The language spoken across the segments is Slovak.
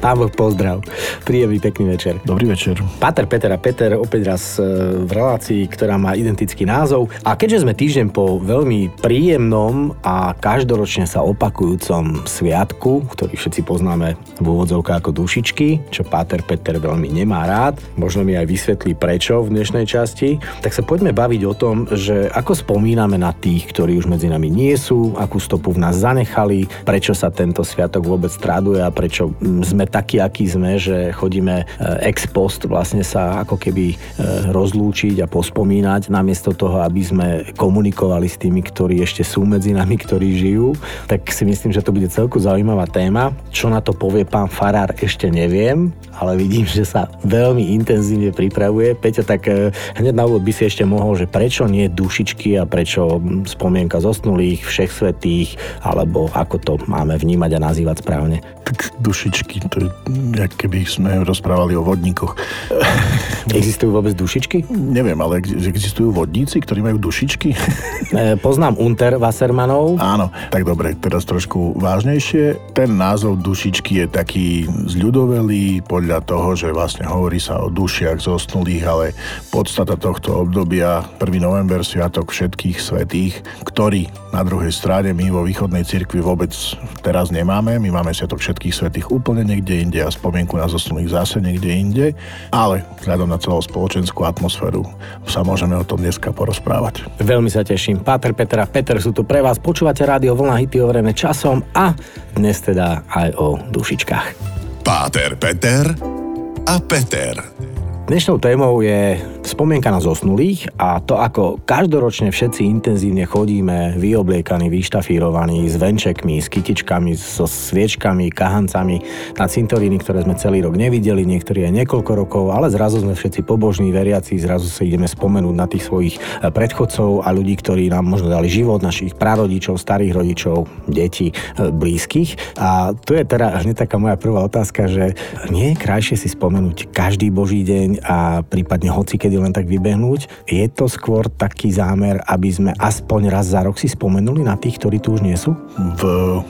Boh pozdrav. Príjemný pekný večer. Dobrý večer. Pater, Peter a Peter opäť raz e, v relácii, ktorá má identický názov. A keďže sme týždeň po veľmi príjemnom a každoročne sa opakujúcom sviatku, ktorý všetci poznáme v úvodzovkách ako dušičky, čo Pater Peter veľmi nemá rád, možno mi aj vysvetlí prečo v dnešnej časti, tak sa poďme baviť o tom, že ako spomíname na tých, ktorí už medzi nami nie sú, akú stopu v nás zanechali, prečo sa tento sviatok vôbec traduje a prečo mm, sme takí, akí sme, že chodíme e, ex post vlastne sa ako keby e, rozlúčiť a pospomínať, namiesto toho, aby sme komunikovali s tými, ktorí ešte sú medzi nami, ktorí žijú, tak si myslím, že to bude celku zaujímavá téma. Čo na to povie pán Farár, ešte neviem, ale vidím, že sa veľmi intenzívne pripravuje. Peťo, tak e, hneď na úvod by si ešte mohol, že prečo nie dušičky a prečo spomienka zosnulých, všech svetých, alebo ako to máme vnímať a nazývať správne? Tak dušičky, to jak keby sme rozprávali o vodníkoch. Existujú vôbec dušičky? Neviem, ale existujú vodníci, ktorí majú dušičky? E, poznám Unter Wassermanov. Áno, tak dobre, teraz trošku vážnejšie. Ten názov dušičky je taký zľudovelý podľa toho, že vlastne hovorí sa o dušiach zosnulých, ale podstata tohto obdobia 1. november, sviatok všetkých svetých, ktorý na druhej strane my vo východnej cirkvi vôbec teraz nemáme. My máme sviatok všetkých svetých úplne niekde inde a spomienku na zosnulých zase niekde inde, ale vzhľadom na celú spoločenskú atmosféru sa môžeme o tom dneska porozprávať. Veľmi sa teším. Páter Petra, Peter sú tu pre vás. Počúvate rádio Vlna hity overené časom a dnes teda aj o dušičkách. Páter, Peter a Peter. Dnešnou témou je spomienka na zosnulých a to, ako každoročne všetci intenzívne chodíme vyobliekaní, vyštafírovaní s venčekmi, s kytičkami, so sviečkami, kahancami na cintoríny, ktoré sme celý rok nevideli, niektorí aj niekoľko rokov, ale zrazu sme všetci pobožní, veriaci, zrazu sa ideme spomenúť na tých svojich eh, predchodcov a ľudí, ktorí nám možno dali život, našich prarodičov, starých rodičov, detí, eh, blízkych. A tu je teda hneď taká moja prvá otázka, že nie je krajšie si spomenúť každý boží deň a prípadne hoci kedy len tak vybehnúť. Je to skôr taký zámer, aby sme aspoň raz za rok si spomenuli na tých, ktorí tu už nie sú? V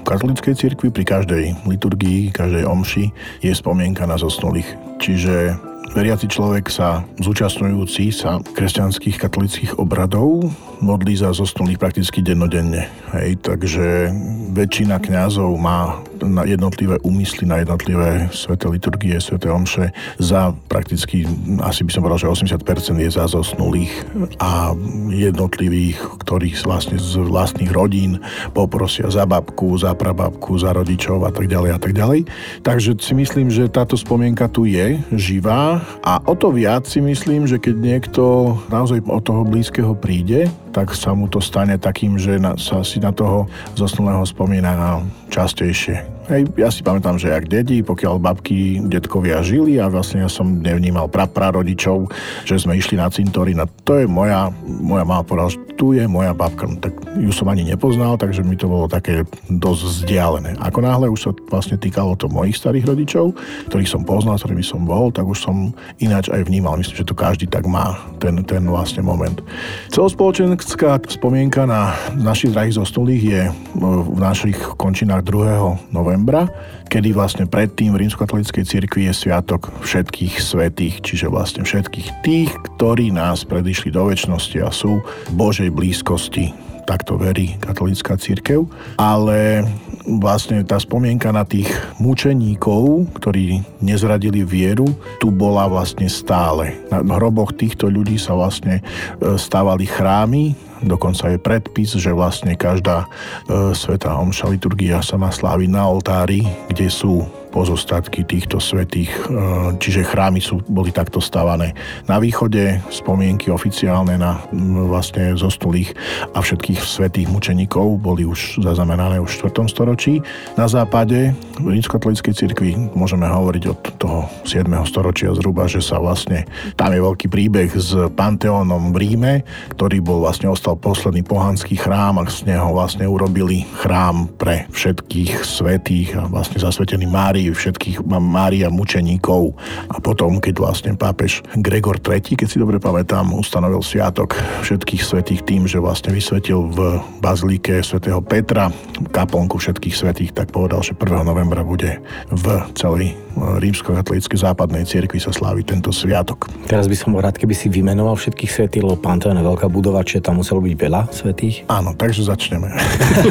katolíckej cirkvi pri každej liturgii, každej omši je spomienka na zosnulých. Čiže veriaci človek sa zúčastňujúci sa kresťanských katolických obradov modlí za zosnulých prakticky dennodenne. Hej, takže väčšina kňazov má na jednotlivé úmysly, na jednotlivé sveté liturgie, sveté omše za prakticky, asi by som povedal, že 80% je za zosnulých a jednotlivých, ktorých vlastne z vlastných rodín poprosia za babku, za prababku, za rodičov a tak ďalej a tak ďalej. Takže si myslím, že táto spomienka tu je živá a o to viac si myslím, že keď niekto naozaj od toho blízkeho príde, tak sa mu to stane takým, že sa si na toho zosnulého spomína častejšie. Hej, ja si pamätám, že jak dedi, pokiaľ babky, detkovia žili a vlastne ja som nevnímal pra, rodičov, že sme išli na cintorín a to je moja, moja mama povedala, že tu je moja babka. No, tak ju som ani nepoznal, takže mi to bolo také dosť vzdialené. Ako náhle už sa vlastne týkalo to mojich starých rodičov, ktorých som poznal, s ktorými som bol, tak už som ináč aj vnímal. Myslím, že to každý tak má, ten, ten vlastne moment. Celospoločenská spomienka na našich drahých zosnulých je v našich končinách 2. novembra novembra, kedy vlastne predtým v rímskokatolíckej cirkvi je sviatok všetkých svetých, čiže vlastne všetkých tých, ktorí nás predišli do väčšnosti a sú v Božej blízkosti takto verí katolická církev, ale vlastne tá spomienka na tých mučeníkov, ktorí nezradili vieru, tu bola vlastne stále. Na hroboch týchto ľudí sa vlastne e, stávali chrámy, dokonca je predpis, že vlastne každá e, sveta omša liturgia sa má sláviť na oltári, kde sú pozostatky týchto svetých, e, čiže chrámy sú, boli takto stavané. Na východe spomienky oficiálne na vlastne zostulých a všetkých svetých mučeníkov boli už zaznamenané už v 4. storočí. Na západe v rímskokatolíckej cirkvi môžeme hovoriť od toho toho 7. storočia zhruba, že sa vlastne, tam je veľký príbeh s Panteónom v Ríme, ktorý bol vlastne ostal posledný pohanský chrám a z neho vlastne urobili chrám pre všetkých svetých a vlastne zasvetený Márii, všetkých Mária mučeníkov. A potom, keď vlastne pápež Gregor III, keď si dobre pamätám, ustanovil sviatok všetkých svetých tým, že vlastne vysvetil v bazilike svätého Petra kaplnku všetkých svetých, tak povedal, že 1. novembra bude v celej rímsko-katolíckej západnej cirkvi sa slávi tento sviatok. Teraz by som bol rád, keby si vymenoval všetkých svetých, lebo Panteón je veľká budova, čiže tam muselo byť veľa svetých. Áno, takže začneme.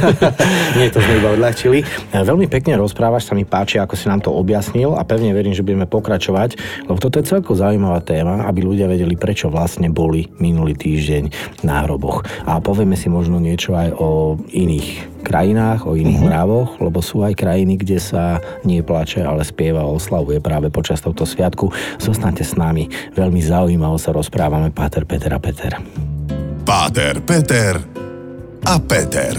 Nie, to sme iba odľahčili. Veľmi pekne rozprávaš, sa mi páči, ako si nám to objasnil a pevne verím, že budeme pokračovať, lebo toto je celkom zaujímavá téma, aby ľudia vedeli, prečo vlastne boli minulý týždeň na hroboch. A povieme si možno niečo aj o iných krajinách, o iných uh-huh. mravoch, lebo sú aj krajiny, kde sa nie plače, ale spieva a oslavuje práve počas tohto sviatku. Zostaňte s nami, veľmi zaujímavo sa rozprávame Páter Peter a Peter. Páter Peter a Peter.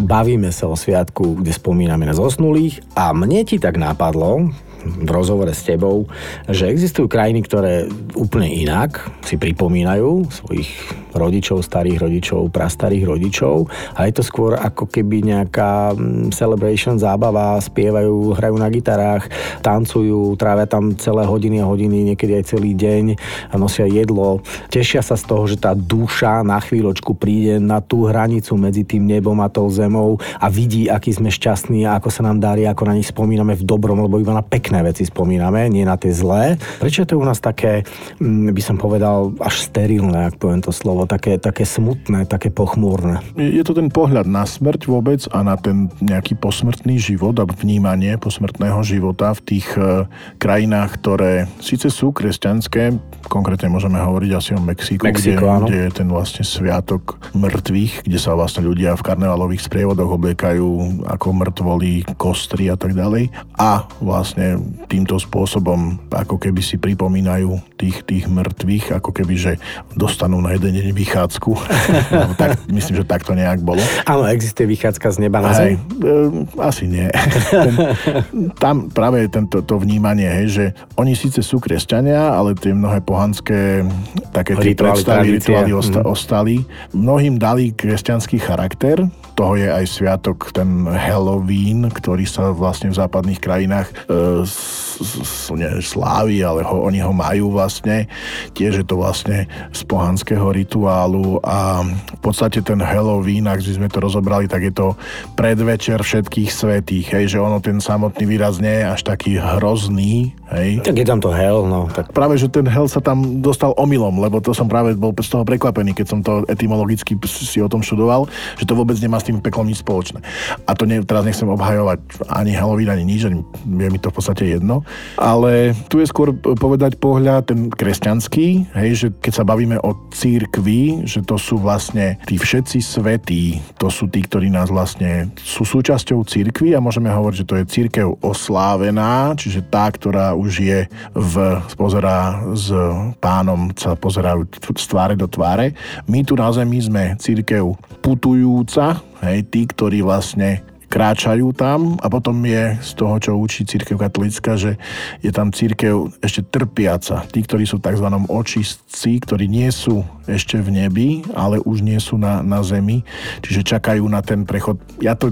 Bavíme sa o sviatku, kde spomíname na zosnulých a mne ti tak napadlo, v rozhovore s tebou, že existujú krajiny, ktoré úplne inak si pripomínajú svojich rodičov, starých rodičov, prastarých rodičov a je to skôr ako keby nejaká mm, celebration zábava, spievajú, hrajú na gitarách, tancujú, trávia tam celé hodiny a hodiny, niekedy aj celý deň a nosia jedlo. Tešia sa z toho, že tá duša na chvíľočku príde na tú hranicu medzi tým nebom a tou zemou a vidí, aký sme šťastní a ako sa nám darí, ako na nich spomíname v dobrom, lebo iba na pekné veci spomíname, nie na tie zlé. Prečo je to u nás také, mm, by som povedal, až sterilné, ak poviem to slovo, také, také smutné, také pochmúrne? Je to ten pohľad na smrť vôbec a na ten nejaký posmrtný život a vnímanie posmrtného života v tých e, krajinách, ktoré síce sú kresťanské, konkrétne môžeme hovoriť asi o Mexiku, Mexiko, kde, kde je ten vlastne sviatok mŕtvych, kde sa vlastne ľudia v karnevalových sprievodoch obliekajú ako mŕtvoli, kostry a tak ďalej. A vlastne týmto spôsobom ako keby si pripomínajú tých, tých mŕtvych, ako keby, že dostanú na jeden deň vychádzku. no, tak, myslím, že tak to nejak bolo. Áno, existuje vychádzka z neba na zem? E, asi nie. Ten, tam práve tento, to vnímanie, hej, že oni síce sú kresťania, ale tie mnohé pohanské také tie predstavy, rituály osta, mm. ostali. Mnohým dali kresťanský charakter, toho je aj sviatok, ten Halloween, ktorý sa vlastne v západných krajinách e, slávi, ale ho, oni ho majú vlastne. Tiež je to vlastne z pohanského rituálu a v podstate ten Halloween, ak sme to rozobrali, tak je to predvečer všetkých svetých, hej, že ono ten samotný výraz nie je až taký hrozný, hej. Tak je tam to hell, no. Tak... Práve, že ten hell sa tam dostal omylom, lebo to som práve bol z toho prekvapený, keď som to etymologicky si o tom študoval, že to vôbec nemá s tým peklom nič spoločné. A to ne, teraz nechcem obhajovať ani Halloween, ani nič, ani je mi to v podstate jedno. Ale tu je skôr povedať pohľad ten kresťanský, hej, že keď sa bavíme o církvi, že to sú vlastne tí všetci svetí, to sú tí, ktorí nás vlastne sú súčasťou církvy a môžeme hovoriť, že to je církev oslávená, čiže tá, ktorá už je v, pozerá s pánom, sa pozerajú z tváre do tváre. My tu na zemi sme církev putujúca, hej, tí, ktorí vlastne kráčajú tam a potom je z toho, čo učí církev katolická, že je tam církev ešte trpiaca. Tí, ktorí sú tzv. očistci, ktorí nie sú ešte v nebi, ale už nie sú na, na zemi, čiže čakajú na ten prechod. Ja to,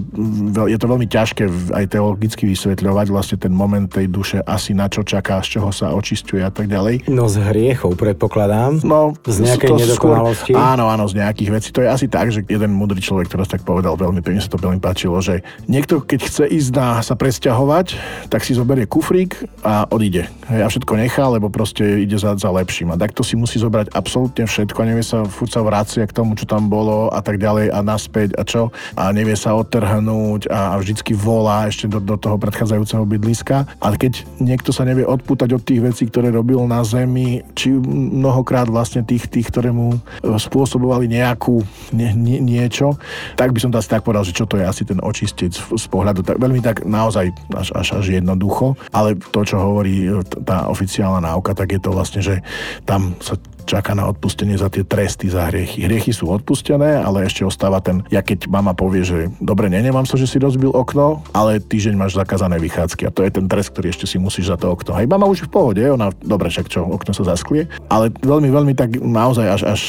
je to veľmi ťažké aj teologicky vysvetľovať, vlastne ten moment tej duše asi na čo čaká, z čoho sa očistuje a tak ďalej. No z hriechov predpokladám. No, z nejakej nedokonalosti. Skôr, áno, áno, z nejakých vecí. To je asi tak, že jeden mudrý človek, ktorý tak povedal, veľmi pekne sa to veľmi páčilo, že niekto, keď chce ísť na, sa presťahovať, tak si zoberie kufrík a odíde. Hej, a všetko nechá, lebo proste ide za, za lepším. A takto si musí zobrať absolútne všetko a nevie sa, furt sa vracia k tomu, čo tam bolo a tak ďalej a naspäť a čo. A nevie sa odtrhnúť a, a vždycky volá ešte do, do toho predchádzajúceho bydliska. A keď niekto sa nevie odpútať od tých vecí, ktoré robil na zemi, či mnohokrát vlastne tých, tých ktoré mu spôsobovali nejakú nie, nie, niečo, tak by som asi tak povedal, že čo to je asi ten očist zistiť z, pohľadu tak, veľmi tak naozaj až, až, až jednoducho, ale to, čo hovorí tá oficiálna náuka, tak je to vlastne, že tam sa čaká na odpustenie za tie tresty za hriechy. Hriechy sú odpustené, ale ešte ostáva ten, ja keď mama povie, že dobre, nenemám sa, že si rozbil okno, ale týždeň máš zakázané vychádzky a to je ten trest, ktorý ešte si musíš za to okno. Hej, mama už v pohode, ona, dobre, však čo, okno sa zasklie, ale veľmi, veľmi tak naozaj až, až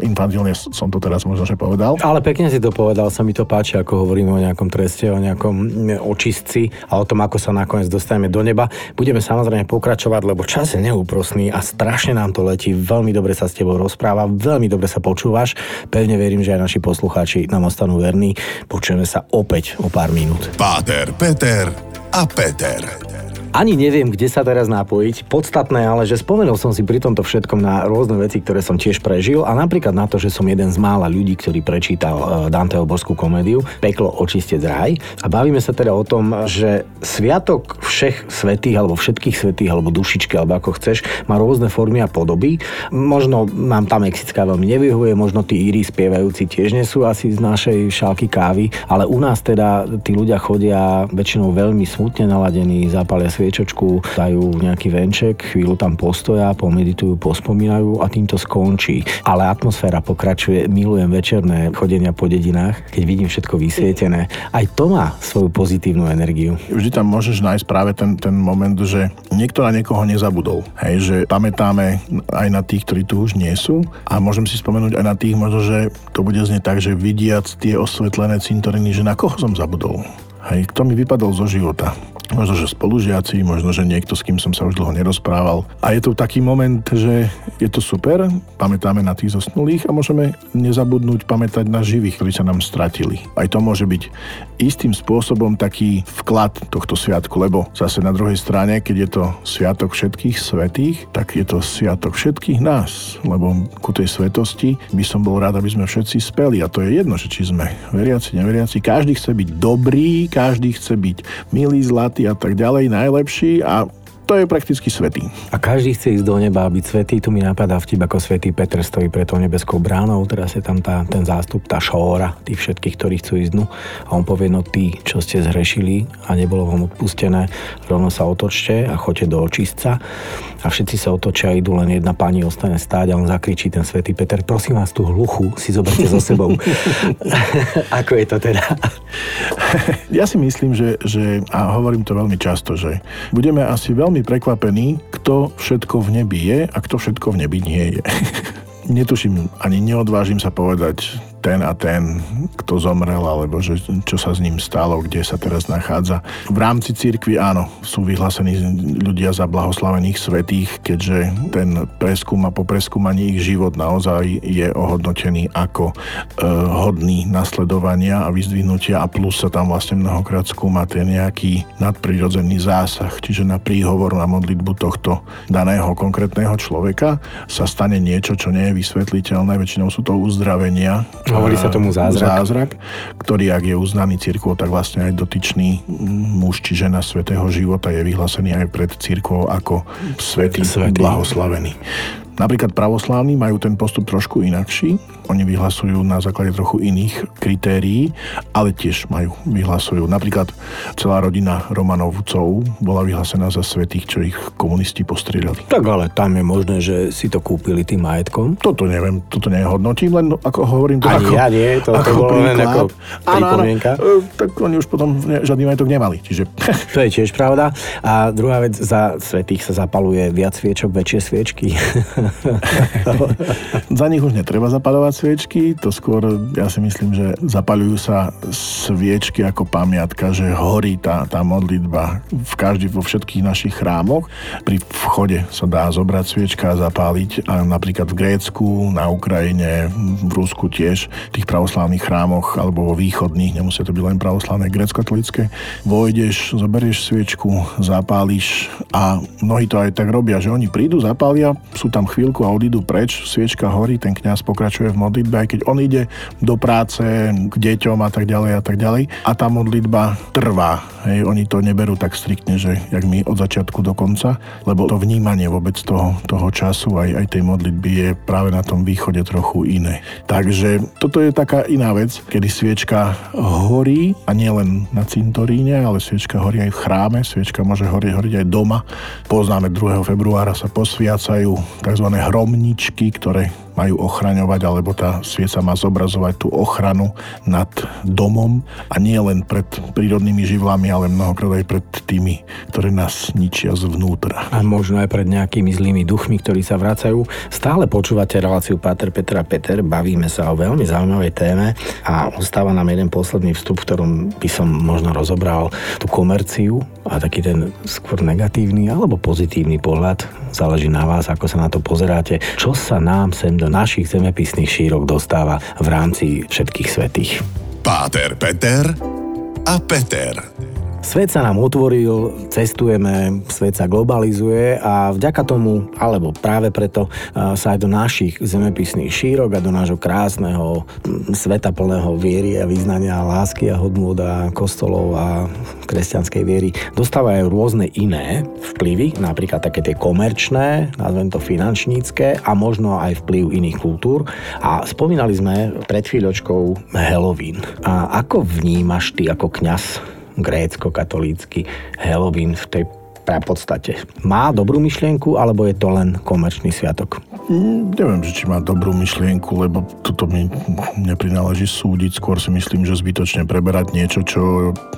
infantilne som to teraz možno, že povedal. Ale pekne si to povedal, sa mi to páči, ako hovoríme o nejakom treste, o nejakom očistci a o tom, ako sa nakoniec dostaneme do neba. Budeme samozrejme pokračovať, lebo čas je neúprosný a strašne nám to letí. Veľmi dobre sa s tebou rozpráva, veľmi dobre sa počúvaš. Pevne verím, že aj naši poslucháči nám ostanú verní. Počujeme sa opäť o pár minút. Páter, Peter a Peter. Ani neviem, kde sa teraz napojiť. Podstatné ale, že spomenul som si pri tomto všetkom na rôzne veci, ktoré som tiež prežil a napríklad na to, že som jeden z mála ľudí, ktorý prečítal e, Danteho borskú komédiu Peklo očistec raj. A bavíme sa teda o tom, že sviatok všech svetých alebo všetkých svetých alebo dušičky alebo ako chceš má rôzne formy a podoby. Možno nám tá mexická veľmi nevyhuje, možno tí íri spievajúci tiež nie sú asi z našej šálky kávy, ale u nás teda tí ľudia chodia väčšinou veľmi smutne naladení, zápalia sviečočku, dajú nejaký venček, chvíľu tam postoja, pomeditujú, pospomínajú a tým to skončí. Ale atmosféra pokračuje, milujem večerné chodenia po dedinách, keď vidím všetko vysvietené. Aj to má svoju pozitívnu energiu. Vždy tam môžeš nájsť práve ten, ten moment, že niekto na niekoho nezabudol. Hej, že pamätáme aj na tých, ktorí tu už nie sú a môžem si spomenúť aj na tých, možno, že to bude znieť tak, že vidiac tie osvetlené cintoriny, že na koho som zabudol. Hej, kto mi vypadol zo života možno, že spolužiaci, možno, že niekto, s kým som sa už dlho nerozprával. A je to taký moment, že je to super, pamätáme na tých zosnulých a môžeme nezabudnúť pamätať na živých, ktorí sa nám stratili. Aj to môže byť istým spôsobom taký vklad tohto sviatku, lebo zase na druhej strane, keď je to sviatok všetkých svetých, tak je to sviatok všetkých nás, lebo ku tej svetosti by som bol rád, aby sme všetci speli a to je jedno, že či sme veriaci, neveriaci, každý chce byť dobrý, každý chce byť milý, zlatý, a tak ďalej, najlepší a to je prakticky svetý. A každý chce ísť do neba a byť svetý. Tu mi napadá vtip, ako svetý Peter stojí pred tou nebeskou bránou. Teraz je tam tá, ten zástup, tá šóra tých všetkých, ktorí chcú ísť dnu. A on povie, no tí, čo ste zhrešili a nebolo vám odpustené, rovno sa otočte a choďte do očistca. A všetci sa otočia a idú, len jedna pani ostane stáť a on zakričí ten svetý Peter, prosím vás, tú hluchu si zoberte so sebou. ako je to teda? ja si myslím, že, že, a hovorím to veľmi často, že budeme asi veľmi veľmi prekvapený, kto všetko v nebi je a kto všetko v nebi nie je. Netuším, ani neodvážim sa povedať ten a ten, kto zomrel, alebo že, čo sa s ním stalo, kde sa teraz nachádza. V rámci cirkvi áno, sú vyhlásení ľudia za blahoslavených svetých, keďže ten preskum a po preskúmaní ich život naozaj je ohodnotený ako e, hodný nasledovania a vyzdvihnutia a plus sa tam vlastne mnohokrát skúma ten nejaký nadprirodzený zásah, čiže na príhovor, na modlitbu tohto daného konkrétneho človeka sa stane niečo, čo nie je vysvetliteľné, väčšinou sú to uzdravenia, Hovorí sa tomu zázrak. Zázrak, ktorý, ak je uznaný církvou, tak vlastne aj dotyčný muž či žena svetého života je vyhlásený aj pred církvou ako svetý, svetý. blahoslavený. Napríklad pravoslávni majú ten postup trošku inakší. Oni vyhlasujú na základe trochu iných kritérií, ale tiež majú, vyhlasujú. Napríklad celá rodina Romanovcov bola vyhlásená za svetých, čo ich komunisti postrieľali. Tak ale tam je možné, že si to kúpili tým majetkom? Toto neviem, toto nehodnotím, len ako hovorím to Ani ako, ja nie, to, ako to bolo len ako pripomienka. Áno, áno, tak oni už potom žiadny majetok nemali. Čiže... To je tiež pravda. A druhá vec, za svetých sa zapaluje viac sviečok, väčšie sviečky. Za nich už netreba zapalovať sviečky, to skôr ja si myslím, že zapalujú sa sviečky ako pamiatka, že horí tá, tá modlitba v každý, vo všetkých našich chrámoch. Pri vchode sa dá zobrať sviečka a zapáliť a napríklad v Grécku, na Ukrajine, v Rusku tiež, v tých pravoslávnych chrámoch alebo vo východných, nemusia to byť len pravoslávne grécko-katolické, vojdeš, zoberieš sviečku, zapáliš a mnohí to aj tak robia, že oni prídu, zapália, sú tam chvíľku a odídu preč, sviečka horí, ten kňaz pokračuje v modlitbe, aj keď on ide do práce, k deťom a tak ďalej a tak ďalej. A tá modlitba trvá. Hej, oni to neberú tak striktne, že jak my od začiatku do konca, lebo to vnímanie vôbec toho, toho času aj, aj tej modlitby je práve na tom východe trochu iné. Takže toto je taká iná vec, kedy sviečka horí a nie len na cintoríne, ale sviečka horí aj v chráme, sviečka môže horiť, horiť aj doma. Poznáme 2. februára sa posviacajú tzv tzv. hromničky, ktoré majú ochraňovať, alebo tá svieca má zobrazovať tú ochranu nad domom a nie len pred prírodnými živlami, ale mnohokrát aj pred tými, ktoré nás ničia zvnútra. A možno aj pred nejakými zlými duchmi, ktorí sa vracajú. Stále počúvate reláciu Páter Petra Peter, bavíme sa o veľmi zaujímavej téme a ostáva nám jeden posledný vstup, v ktorom by som možno rozobral tú komerciu a taký ten skôr negatívny alebo pozitívny pohľad. Záleží na vás, ako sa na to pozeráte. Čo sa nám sem do našich zemepisných šírok dostáva v rámci všetkých svetých. Páter Peter a Peter. Svet sa nám otvoril, cestujeme, svet sa globalizuje a vďaka tomu, alebo práve preto sa aj do našich zemepisných šírok a do nášho krásneho sveta plného viery a význania, lásky a hodnôt a kostolov a kresťanskej viery dostávajú rôzne iné vplyvy, napríklad také tie komerčné, nazvem to finančnícke a možno aj vplyv iných kultúr. A spomínali sme pred chvíľočkou Halloween. A ako vnímaš ty ako kňaz grécko-katolícky Halloween v tej podstate. Má dobrú myšlienku, alebo je to len komerčný sviatok? Mm, neviem, že či má dobrú myšlienku, lebo toto mi neprináleží súdiť. Skôr si myslím, že zbytočne preberať niečo, čo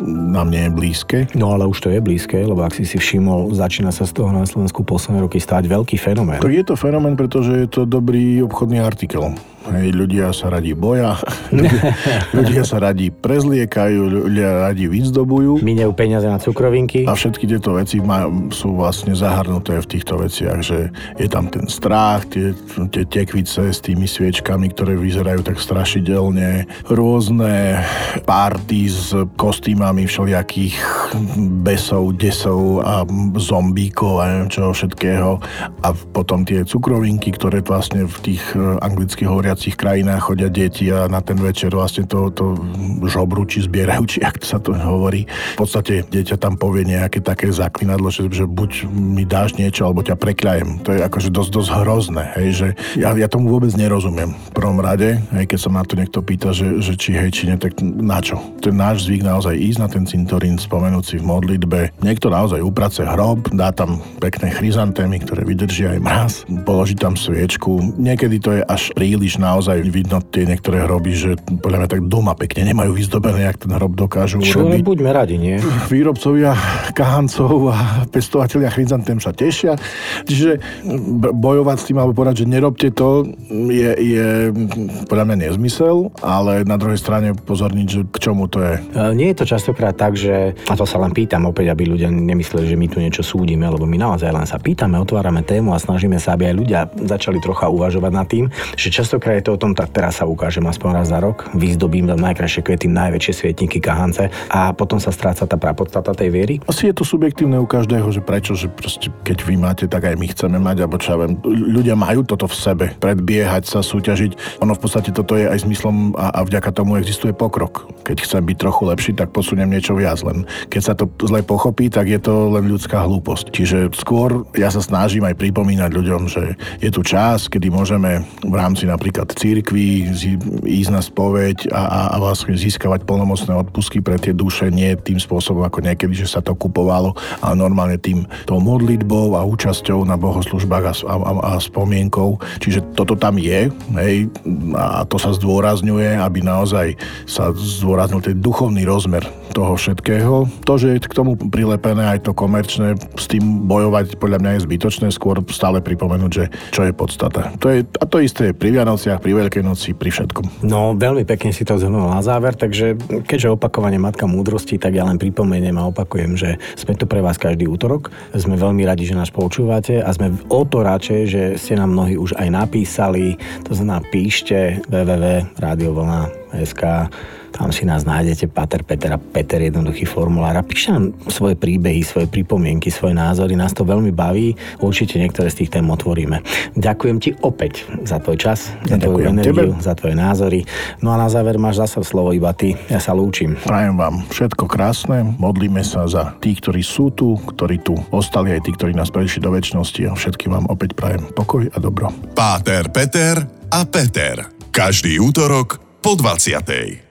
nám nie je blízke. No ale už to je blízke, lebo ak si si všimol, začína sa z toho na Slovensku posledné roky stať veľký fenomén. To je to fenomén, pretože je to dobrý obchodný artikel. Hej, ľudia sa radi boja, ľudia, ľudia sa radi prezliekajú, ľudia radi vyzdobujú. Minejú peniaze na cukrovinky. A všetky tieto veci má, sú vlastne zahrnuté v týchto veciach, že je tam ten strach, tie, tie tekvice s tými sviečkami, ktoré vyzerajú tak strašidelne, rôzne párty s kostýmami všelijakých besov, desov a zombíkov a neviem čoho všetkého. A potom tie cukrovinky, ktoré vlastne v tých eh, anglicky hovoriacich rozvíjacích krajinách chodia deti a na ten večer vlastne to, to žobru, či zbierajú, či ak sa to hovorí. V podstate dieťa tam povie nejaké také zaklinadlo, že, že buď mi dáš niečo, alebo ťa prekľajem. To je akože dosť, dosť hrozné, hej, že ja, ja tomu vôbec nerozumiem. V prvom rade, hej, keď sa ma to niekto pýta, že, že či hej, či ne, tak na čo? Ten náš zvyk naozaj ísť na ten cintorín, spomenúť si v modlitbe. Niekto naozaj uprace hrob, dá tam pekné chryzantémy, ktoré vydržia aj mraz, položí tam sviečku. Niekedy to je až príliš naozaj vidno tie niektoré hroby, že podľa mňa tak doma pekne nemajú vyzdobené, jak ten hrob dokážu Čo urobiť. buďme radi, nie? Výrobcovia kahancov a pestovateľia chryzantém sa tešia. Čiže bojovať s tým alebo povedať, že nerobte to, je, je podľa mňa nezmysel, ale na druhej strane pozorniť, že k čomu to je. E, nie je to častokrát tak, že, a to sa len pýtam opäť, aby ľudia nemysleli, že my tu niečo súdime, lebo my naozaj len sa pýtame, otvárame tému a snažíme sa, aby aj ľudia začali trocha uvažovať nad tým, že častokrát je to o tom, tak teraz sa ukážem aspoň raz za rok, vyzdobím tam najkrajšie kvety, najväčšie svietníky, kahance a potom sa stráca tá prapodstata tej viery. Asi je to subjektívne u každého, že prečo, že proste keď vy máte, tak aj my chceme mať, alebo čo ja viem, ľudia majú toto v sebe, predbiehať sa, súťažiť. Ono v podstate toto je aj zmyslom a, a vďaka tomu existuje pokrok. Keď chcem byť trochu lepší, tak posuniem niečo viac. Len keď sa to zle pochopí, tak je to len ľudská hlúposť. Čiže skôr ja sa snažím aj pripomínať ľuďom, že je tu čas, kedy môžeme v rámci napríklad napríklad církvy, ísť na spoveď a, a, a vlastne získavať plnomocné odpusky pre tie duše, nie tým spôsobom ako niekedy, že sa to kupovalo, ale normálne tým tou modlitbou a účasťou na bohoslužbách a, a, a spomienkou. Čiže toto tam je, hej, a to sa zdôrazňuje, aby naozaj sa zdôraznil ten duchovný rozmer toho všetkého. To, že je k tomu prilepené aj to komerčné, s tým bojovať podľa mňa je zbytočné, skôr stále pripomenúť, že čo je podstata. To je, a to isté je pri Vianociach, pri Veľkej noci, pri všetkom. No, veľmi pekne si to zhrnul na záver, takže keďže opakovanie Matka múdrosti, tak ja len pripomeniem a opakujem, že sme tu pre vás každý útorok. Sme veľmi radi, že nás počúvate a sme o to radšej, že ste nám mnohí už aj napísali. To znamená, píšte www.radiovlna.sk tam si nás nájdete, Pater Peter a Peter, jednoduchý formulár a píšte nám svoje príbehy, svoje pripomienky, svoje názory. Nás to veľmi baví. Určite niektoré z tých tém otvoríme. Ďakujem ti opäť za tvoj čas, za tvoju energiu, tebe. za tvoje názory. No a na záver máš zase slovo iba ty. Ja sa lúčim. Prajem vám všetko krásne. Modlíme sa za tých, ktorí sú tu, ktorí tu ostali, aj tí, ktorí nás prešli do väčšnosti a všetkým vám opäť prajem pokoj a dobro. Páter, Peter a Peter. Každý útorok po 20.